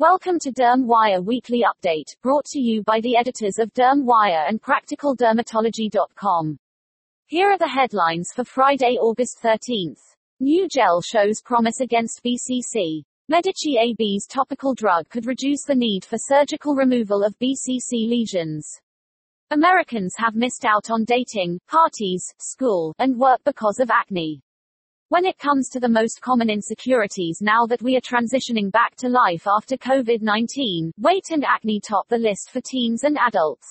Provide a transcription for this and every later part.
Welcome to Derm Wire Weekly Update, brought to you by the editors of Derm Wire and PracticalDermatology.com. Here are the headlines for Friday, August 13th. New gel shows promise against BCC. Medivir AB's topical drug could reduce the need for surgical removal of BCC lesions. Americans have missed out on dating, parties, school, and work because of acne. When it comes to the most common insecurities now that we are transitioning back to life after COVID-19, weight and acne top the list for teens and adults.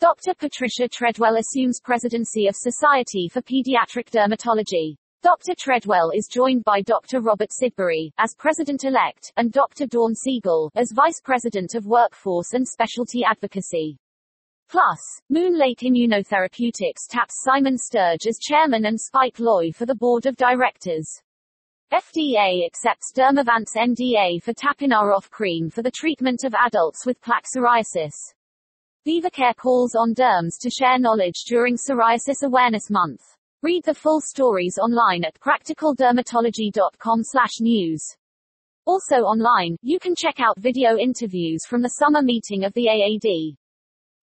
Dr. Patricia Treadwell assumes presidency of Society for Pediatric Dermatology. Dr. Treadwell is joined by Dr. Robert Sidbury, as president-elect, and Dr. Dawn Siegel, as vice president of Workforce and Specialty Advocacy. Plus, Moon Lake Immunotherapeutics taps Simon Sturge as chairman and Spike Loy for the board of directors. FDA accepts Dermavant's NDA for Tapinarof cream for the treatment of adults with plaque psoriasis. VivaCare calls on derms to share knowledge during Psoriasis Awareness Month. Read the full stories online at practicaldermatology.com/news. Also online, you can check out video interviews from the summer meeting of the AAD.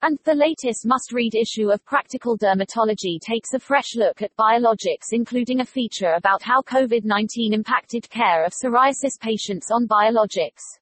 And the latest must-read issue of Practical Dermatology takes a fresh look at biologics including a feature about how COVID-19 impacted care of psoriasis patients on biologics.